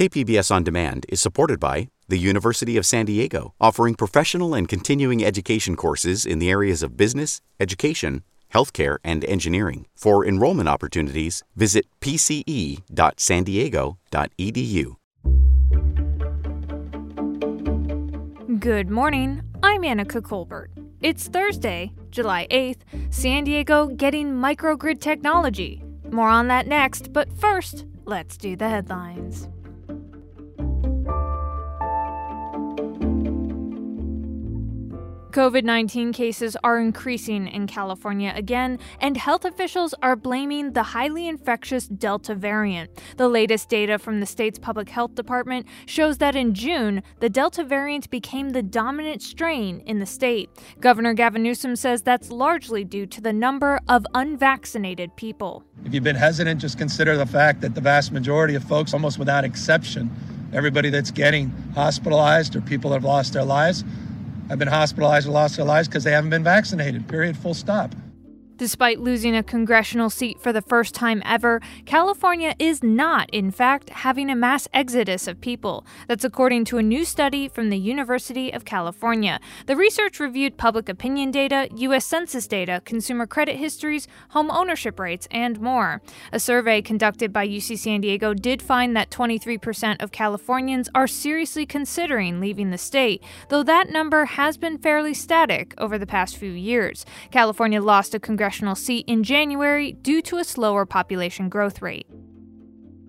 KPBS On Demand is supported by the University of San Diego, offering professional and continuing education courses in the areas of business, education, healthcare, and engineering. For enrollment opportunities, visit pce.sandiego.edu. Good morning. I'm Anica Colbert. It's Thursday, July 8th, San Diego getting microgrid technology. More on that next, but first, let's do the headlines. COVID 19 cases are increasing in California again, and health officials are blaming the highly infectious Delta variant. The latest data from the state's public health department shows that in June, the Delta variant became the dominant strain in the state. Governor Gavin Newsom says that's largely due to the number of unvaccinated people. If you've been hesitant, just consider the fact that the vast majority of folks, almost without exception, everybody that's getting hospitalized or people that have lost their lives, have been hospitalized or lost their lives because they haven't been vaccinated, period, full stop. Despite losing a congressional seat for the first time ever, California is not, in fact, having a mass exodus of people. That's according to a new study from the University of California. The research reviewed public opinion data, U.S. Census data, consumer credit histories, home ownership rates, and more. A survey conducted by UC San Diego did find that 23% of Californians are seriously considering leaving the state, though that number has been fairly static over the past few years. California lost a congressional congressional seat in January due to a slower population growth rate.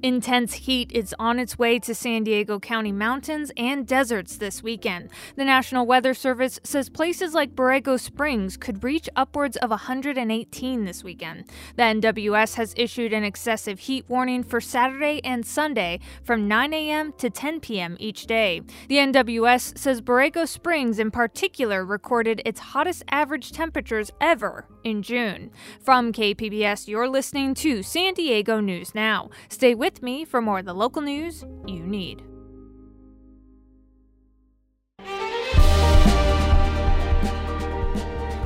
Intense heat is on its way to San Diego County mountains and deserts this weekend. The National Weather Service says places like Borrego Springs could reach upwards of 118 this weekend. The NWS has issued an excessive heat warning for Saturday and Sunday from 9 a.m. to 10 p.m. each day. The NWS says Borrego Springs, in particular, recorded its hottest average temperatures ever in June. From KPBS, you're listening to San Diego News Now. Stay with with me for more of the local news you need.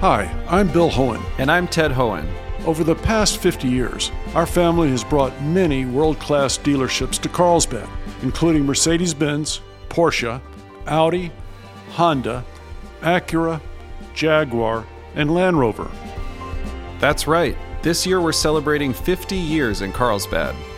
Hi, I'm Bill Hoehn. And I'm Ted Hoehn. Over the past 50 years, our family has brought many world class dealerships to Carlsbad, including Mercedes Benz, Porsche, Audi, Honda, Acura, Jaguar, and Land Rover. That's right. This year we're celebrating 50 years in Carlsbad.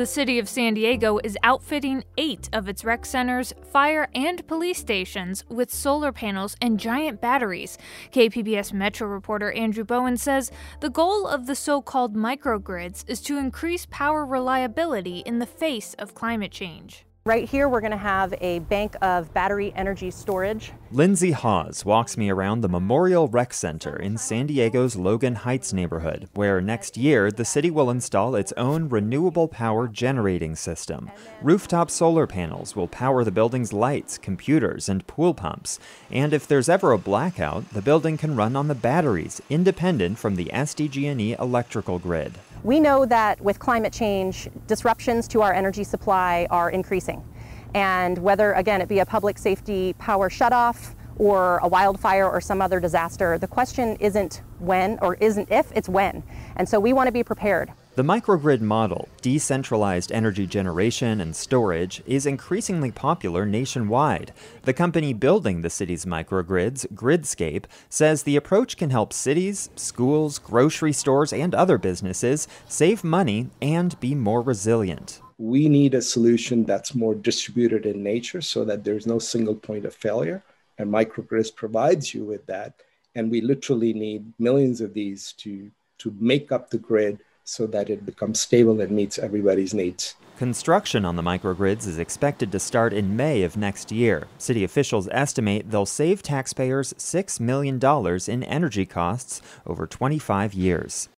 The city of San Diego is outfitting eight of its rec centers, fire, and police stations with solar panels and giant batteries. KPBS Metro reporter Andrew Bowen says the goal of the so called microgrids is to increase power reliability in the face of climate change. Right here, we're going to have a bank of battery energy storage. Lindsay Hawes walks me around the Memorial Rec Center in San Diego's Logan Heights neighborhood, where next year the city will install its own renewable power generating system. Rooftop solar panels will power the building's lights, computers, and pool pumps. And if there's ever a blackout, the building can run on the batteries, independent from the SDG&E electrical grid. We know that with climate change, disruptions to our energy supply are increasing. And whether, again, it be a public safety power shutoff or a wildfire or some other disaster, the question isn't when or isn't if, it's when. And so we want to be prepared. The microgrid model, decentralized energy generation and storage, is increasingly popular nationwide. The company building the city's microgrids, Gridscape, says the approach can help cities, schools, grocery stores, and other businesses save money and be more resilient. We need a solution that's more distributed in nature so that there's no single point of failure. And microgrids provides you with that. And we literally need millions of these to, to make up the grid so that it becomes stable and meets everybody's needs. Construction on the microgrids is expected to start in May of next year. City officials estimate they'll save taxpayers $6 million in energy costs over 25 years.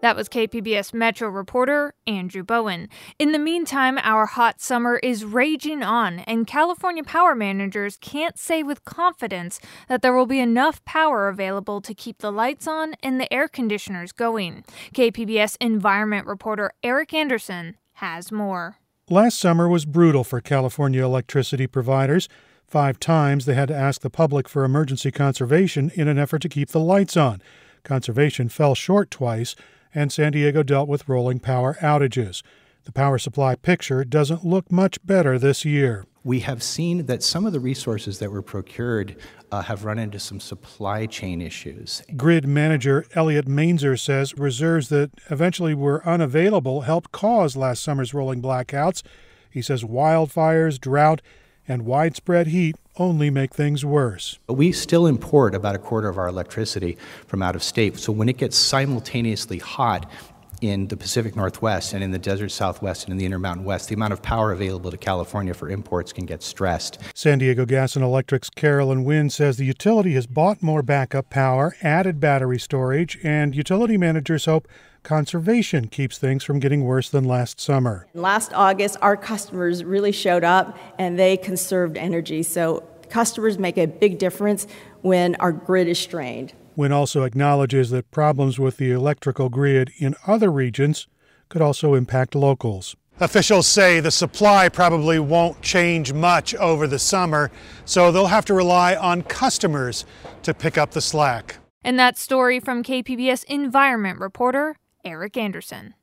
That was KPBS Metro reporter Andrew Bowen. In the meantime, our hot summer is raging on, and California power managers can't say with confidence that there will be enough power available to keep the lights on and the air conditioners going. KPBS environment reporter Eric Anderson has more. Last summer was brutal for California electricity providers. Five times they had to ask the public for emergency conservation in an effort to keep the lights on. Conservation fell short twice and San Diego dealt with rolling power outages. The power supply picture doesn't look much better this year. We have seen that some of the resources that were procured uh, have run into some supply chain issues. Grid manager Elliot Mainzer says reserves that eventually were unavailable helped cause last summer's rolling blackouts. He says wildfires, drought, and widespread heat only make things worse. We still import about a quarter of our electricity from out of state. So when it gets simultaneously hot in the Pacific Northwest and in the desert Southwest and in the Intermountain West, the amount of power available to California for imports can get stressed. San Diego Gas and Electric's Caroline Winn says the utility has bought more backup power, added battery storage, and utility managers hope conservation keeps things from getting worse than last summer. Last August, our customers really showed up and they conserved energy. So customers make a big difference when our grid is strained. Winn also acknowledges that problems with the electrical grid in other regions could also impact locals. Officials say the supply probably won't change much over the summer, so they'll have to rely on customers to pick up the slack. And that story from KPBS environment reporter Eric Anderson.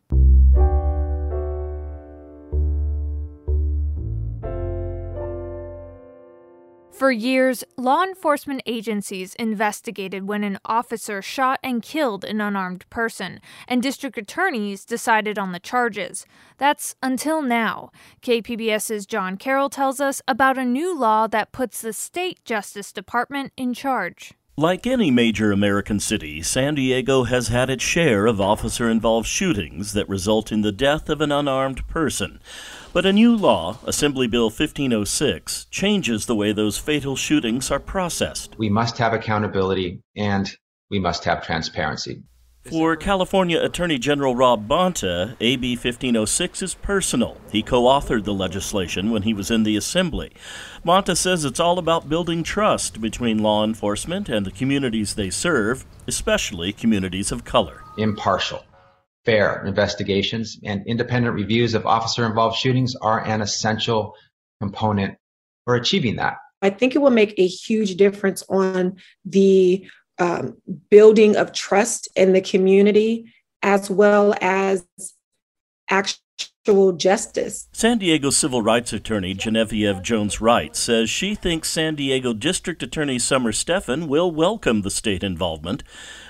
For years, law enforcement agencies investigated when an officer shot and killed an unarmed person, and district attorneys decided on the charges. That's until now. KPBS's John Carroll tells us about a new law that puts the state Justice Department in charge. Like any major American city, San Diego has had its share of officer involved shootings that result in the death of an unarmed person. But a new law, Assembly Bill 1506, changes the way those fatal shootings are processed. We must have accountability and we must have transparency. For California Attorney General Rob Bonta, AB 1506 is personal. He co authored the legislation when he was in the Assembly. Bonta says it's all about building trust between law enforcement and the communities they serve, especially communities of color. Impartial, fair investigations and independent reviews of officer involved shootings are an essential component for achieving that. I think it will make a huge difference on the um, building of trust in the community as well as actual justice. San Diego civil rights attorney Genevieve Jones Wright says she thinks San Diego District Attorney Summer Stephan will welcome the state involvement.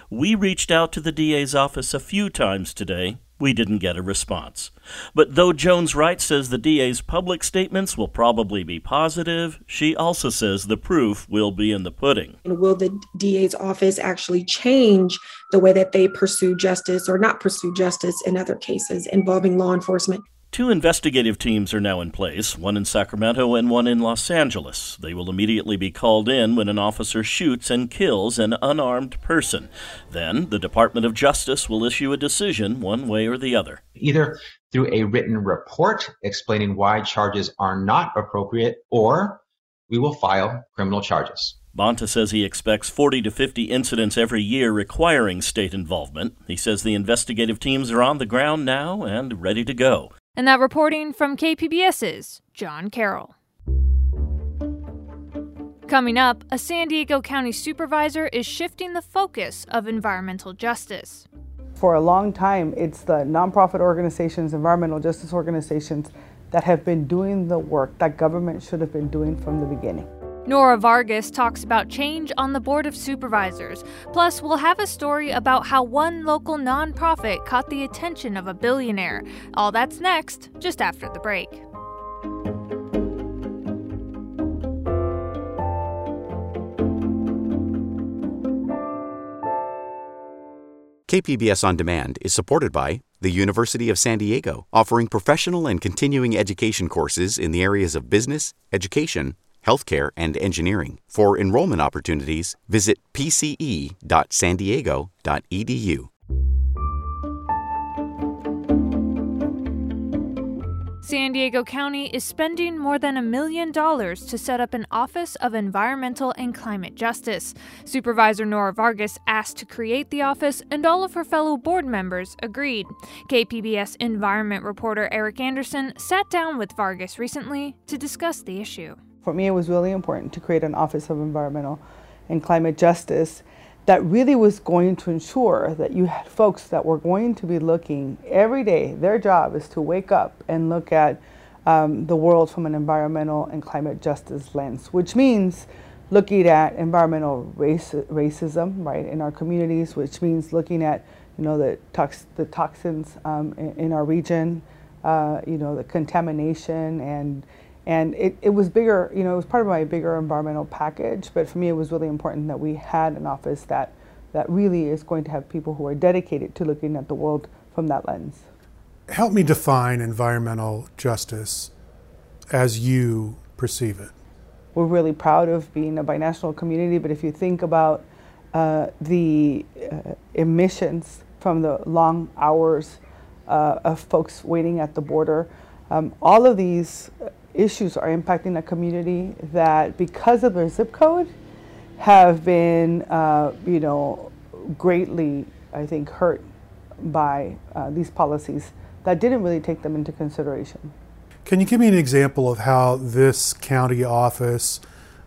We reached out to the DA's office a few times today we didn't get a response. But though Jones Wright says the DA's public statements will probably be positive, she also says the proof will be in the pudding. Will the DA's office actually change the way that they pursue justice or not pursue justice in other cases involving law enforcement? Two investigative teams are now in place, one in Sacramento and one in Los Angeles. They will immediately be called in when an officer shoots and kills an unarmed person. Then the Department of Justice will issue a decision one way or the other. Either through a written report explaining why charges are not appropriate, or we will file criminal charges. Bonta says he expects 40 to 50 incidents every year requiring state involvement. He says the investigative teams are on the ground now and ready to go. And that reporting from KPBS's John Carroll. Coming up, a San Diego County supervisor is shifting the focus of environmental justice. For a long time, it's the nonprofit organizations, environmental justice organizations that have been doing the work that government should have been doing from the beginning. Nora Vargas talks about change on the Board of Supervisors. Plus, we'll have a story about how one local nonprofit caught the attention of a billionaire. All that's next, just after the break. KPBS On Demand is supported by the University of San Diego, offering professional and continuing education courses in the areas of business, education, healthcare, and engineering. For enrollment opportunities, visit pce.sandiego.edu. San Diego County is spending more than a million dollars to set up an Office of Environmental and Climate Justice. Supervisor Nora Vargas asked to create the office, and all of her fellow board members agreed. KPBS environment reporter Eric Anderson sat down with Vargas recently to discuss the issue. For me, it was really important to create an Office of Environmental and Climate Justice that really was going to ensure that you had folks that were going to be looking every day. Their job is to wake up and look at um, the world from an environmental and climate justice lens, which means looking at environmental race, racism, right, in our communities, which means looking at, you know, the, tox- the toxins um, in, in, our region, uh, you know, the contamination and and it, it was bigger, you know, it was part of my bigger environmental package. But for me, it was really important that we had an office that, that really is going to have people who are dedicated to looking at the world from that lens. Help me define environmental justice as you perceive it. We're really proud of being a binational community, but if you think about uh, the uh, emissions from the long hours uh, of folks waiting at the border, um, all of these issues are impacting a community that, because of their zip code, have been, uh, you know, greatly, I think, hurt by uh, these policies that didn't really take them into consideration. Can you give me an example of how this county office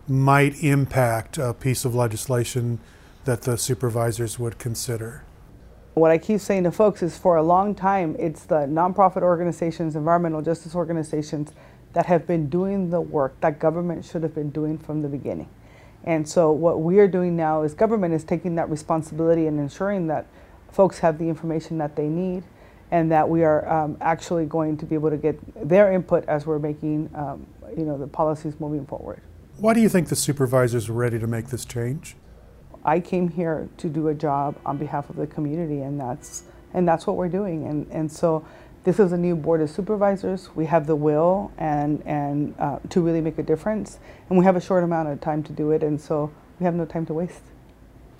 might impact a piece of legislation that the supervisors would consider? What I keep saying to folks is for a long time, it's the nonprofit organizations, environmental justice organizations that have been doing the work that government should have been doing from the beginning. And so what we are doing now is government is taking that responsibility and ensuring that folks have the information that they need and that we are um, actually going to be able to get their input as we're making um, you know, the policies moving forward. Why do you think the supervisors are ready to make this change? I came here to do a job on behalf of the community and that's and that's what we're doing and, and so this is a new board of supervisors. We have the will and and uh, to really make a difference, and we have a short amount of time to do it, and so we have no time to waste.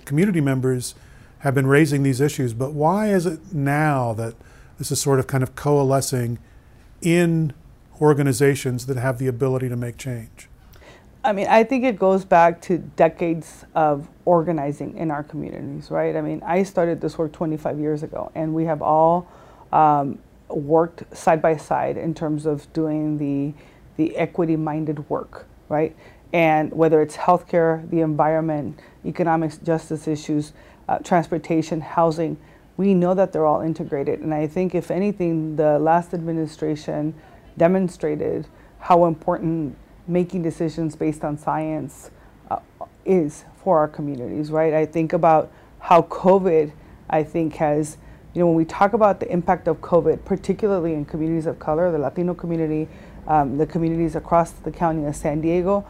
Community members have been raising these issues, but why is it now that this is sort of kind of coalescing in organizations that have the ability to make change? I mean, I think it goes back to decades of organizing in our communities, right? I mean, I started this work 25 years ago, and we have all um, worked side by side in terms of doing the the equity minded work, right? And whether it's healthcare, the environment, economic justice issues, uh, transportation, housing, we know that they're all integrated. And I think, if anything, the last administration demonstrated how important making decisions based on science uh, is for our communities, right? I think about how COVID, I think, has you know, when we talk about the impact of COVID, particularly in communities of color, the Latino community, um, the communities across the county of San Diego,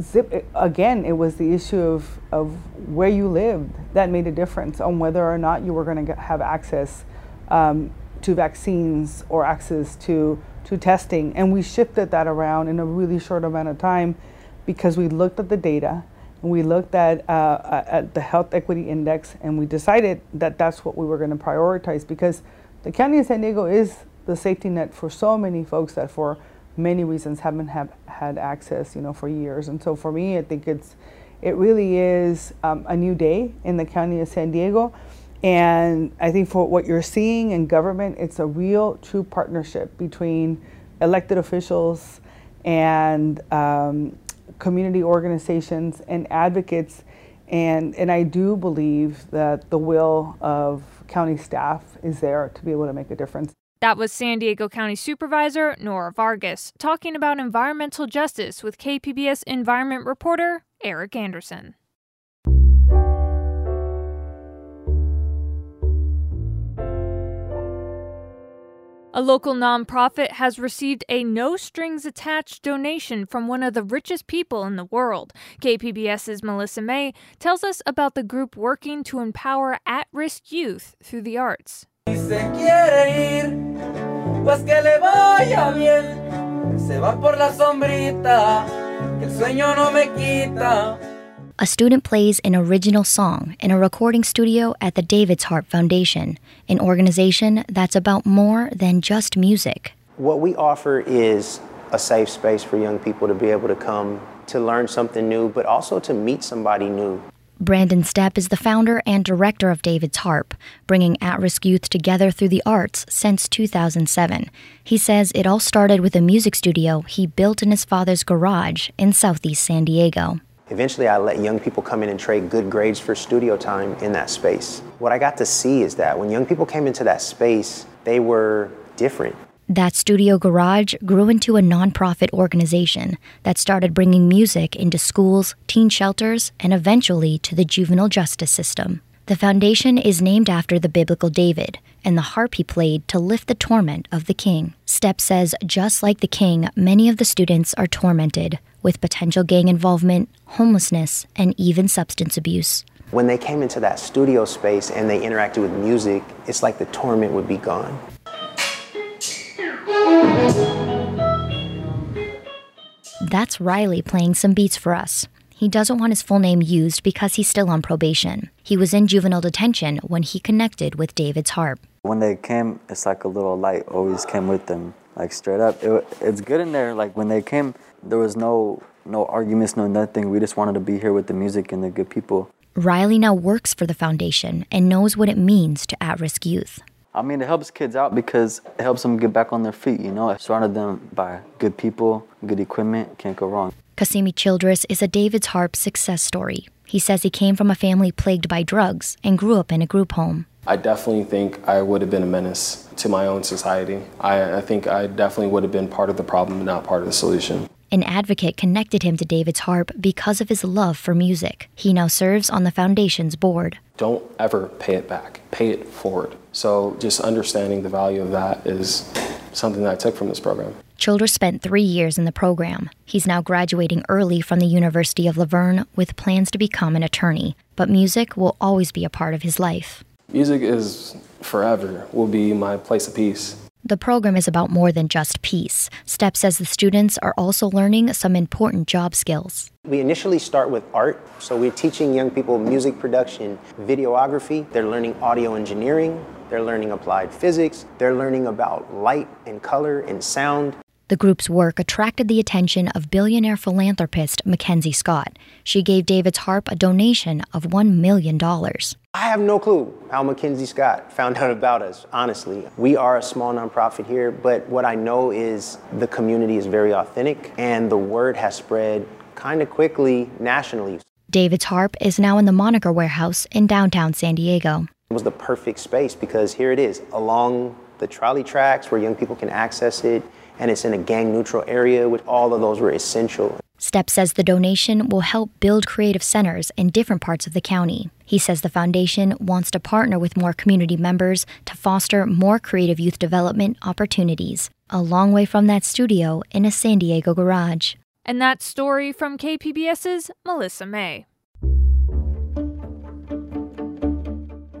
zip, again, it was the issue of, of where you lived that made a difference on whether or not you were going to have access um, to vaccines or access to, to testing. And we shifted that around in a really short amount of time because we looked at the data we looked at, uh, at the health equity index and we decided that that's what we were going to prioritize because the county of San Diego is the safety net for so many folks that for many reasons haven't have, had access, you know, for years. And so for me, I think it's, it really is um, a new day in the county of San Diego. And I think for what you're seeing in government, it's a real, true partnership between elected officials and um, community organizations and advocates. And, and I do believe that the will of county staff is there to be able to make a difference. That was San Diego County Supervisor Nora Vargas talking about environmental justice with KPBS environment reporter Eric Anderson. A local nonprofit has received a no strings attached donation from one of the richest people in the world. KPBS's Melissa Mae tells us about the group working to empower at risk youth through the arts. A student plays an original song in a recording studio at the David's Harp Foundation, an organization that's about more than just music. What we offer is a safe space for young people to be able to come to learn something new, but also to meet somebody new. Brandon Steppe is the founder and director of David's Harp, bringing at risk youth together through the arts since 2007. He says it all started with a music studio he built in his father's garage in southeast San Diego. Eventually, I let young people come in and trade good grades for studio time in that space. What I got to see is that when young people came into that space, they were different. That studio garage grew into a nonprofit organization that started bringing music into schools, teen shelters, and eventually to the juvenile justice system. The foundation is named after the biblical David and the harp he played to lift the torment of the king. Steppe says, just like the king, many of the students are tormented with potential gang involvement, homelessness, and even substance abuse. When they came into that studio space and they interacted with music, it's like the torment would be gone. That's Riley playing some beats for us. He doesn't want his full name used because he's still on probation. He was in juvenile detention when he connected with David's harp. When they came, it's like a little light always came with them, like straight up. It, it's good in there. Like when they came, there was no no arguments, no nothing. We just wanted to be here with the music and the good people. Riley now works for the foundation and knows what it means to at risk youth. I mean, it helps kids out because it helps them get back on their feet, you know. Surrounded them by good people, good equipment, can't go wrong. Kasimi Childress is a David's Harp success story. He says he came from a family plagued by drugs and grew up in a group home. I definitely think I would have been a menace to my own society. I, I think I definitely would have been part of the problem, not part of the solution. An advocate connected him to David's harp because of his love for music. He now serves on the foundation's board. Don't ever pay it back, pay it forward. So, just understanding the value of that is something that I took from this program. Childress spent three years in the program. He's now graduating early from the University of La Verne with plans to become an attorney, but music will always be a part of his life. Music is forever, will be my place of peace. The program is about more than just peace. Steppe says the students are also learning some important job skills. We initially start with art, so we're teaching young people music production, videography, they're learning audio engineering, they're learning applied physics, they're learning about light and color and sound. The group's work attracted the attention of billionaire philanthropist Mackenzie Scott. She gave David's harp a donation of $1 million. I have no clue how Mackenzie Scott found out about us, honestly. We are a small nonprofit here, but what I know is the community is very authentic and the word has spread kind of quickly nationally. David's harp is now in the Moniker Warehouse in downtown San Diego. It was the perfect space because here it is along the trolley tracks where young people can access it and it's in a gang neutral area, which all of those were essential. Steppe says the donation will help build creative centers in different parts of the county. He says the foundation wants to partner with more community members to foster more creative youth development opportunities, a long way from that studio in a San Diego garage. And that story from KPBS's Melissa Mae.